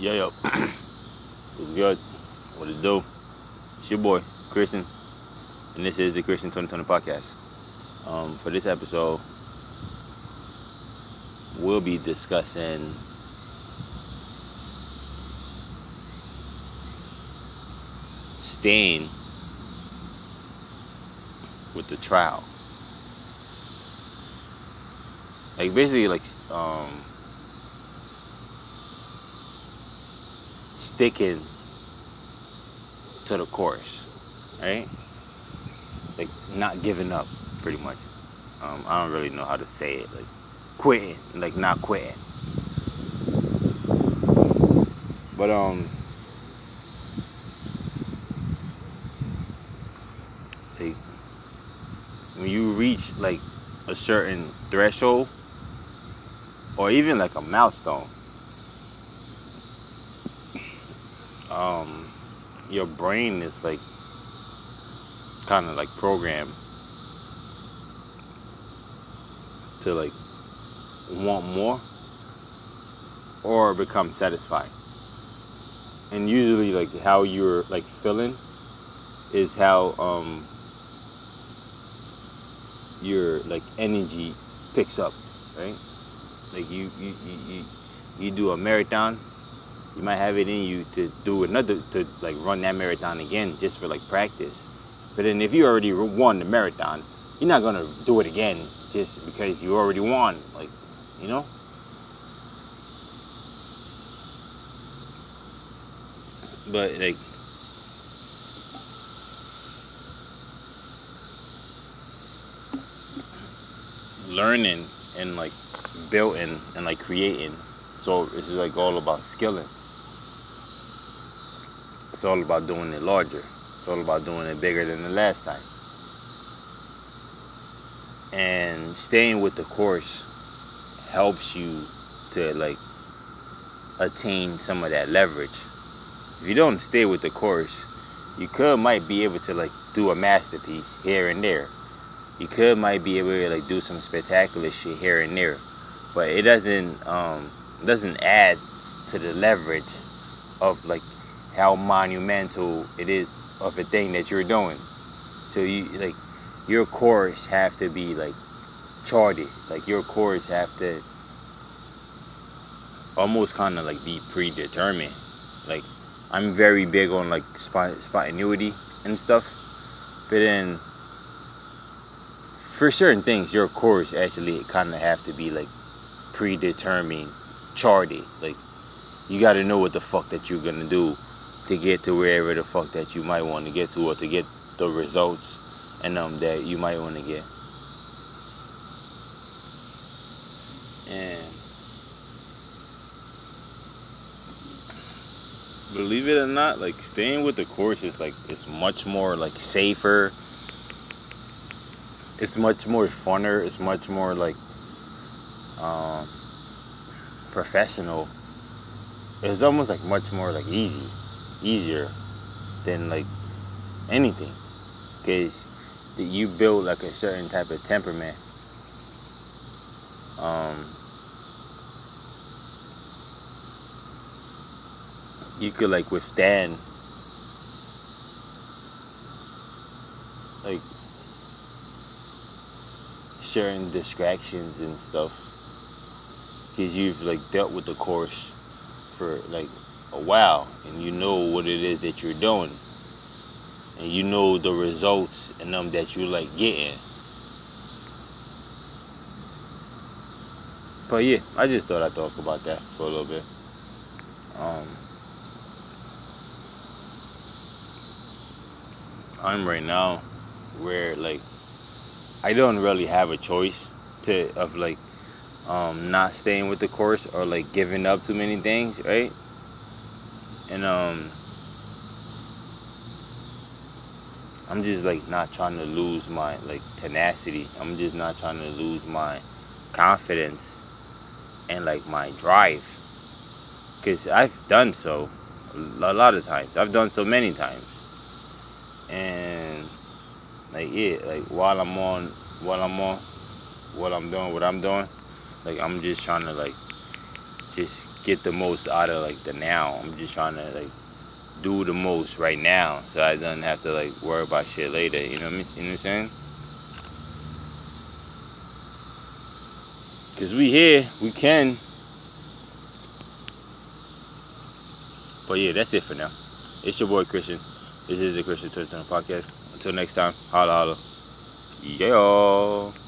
Yo, yo. What's good? What it do? It's your boy, Christian. And this is the Kreation 2020 podcast. Um, for this episode, we'll be discussing staying with the trial. Like basically like um sticking to the course, right? Like not giving up, pretty much. Um, I don't really know how to say it, like quitting, like not quitting. But um, like when you reach like a certain threshold, or even like a milestone, um, your brain is like kind of like programmed to like want more or become satisfied. And usually like how you're like feeling is how um your like energy picks up, right? Like you you, you, you, you do a marathon you might have it in you to do another to like run that marathon again just for like practice. But then if you already won the marathon you're not gonna do it again just because you already won like you know? But like learning and like building and like creating. So it's like all about skilling it's all about doing it larger. It's all about doing it bigger than the last time. And staying with the course helps you to like attain some of that leverage. If you don't stay with the course, you could might be able to like do a masterpiece here and there. You could might be able to like do some spectacular shit here and there, but it doesn't um doesn't add to the leverage of like how monumental it is of a thing that you're doing. So you like your course have to be like charted. Like your course have to almost kind of like be predetermined. Like I'm very big on like spontaneity and stuff, but then for certain things, your course actually kind of have to be like predetermined, charted. Like you got to know what the fuck that you're gonna do to get to wherever the fuck that you might want to get to or to get the results and um that you might want to get. And believe it or not, like staying with the course is like it's much more like safer. It's much more funner. It's much more like um, professional. It's almost like much more like easy easier than like anything. Because you build like a certain type of temperament um, you could like withstand like certain distractions and stuff. Because you've like dealt with the course for like a while and you know what it is that you're doing. And you know the results and them that you like getting. But yeah i just thought i'd talk about that for a little bit. Um i'm right now where like i don't really have a choice to of like um not staying with the course or like giving up too many things right and um I'm just like not trying to lose my like tenacity. I'm just not trying to lose my confidence and like my drive. Cause I've done so a lot of times. I've done so many times. And like yeah, like while I'm on while I'm on what I'm doing, what I'm doing, like I'm just trying to like just get the most out of like the now. I'm just trying to like do the most right now, so I don't have to like worry about shit later. You know what I mean? You know what I'm saying? Cause we here, we can. But yeah, that's it for now. It's your boy Christian. This is the Kreation 2020 Podcast. Until next time, holla holla. Yeah.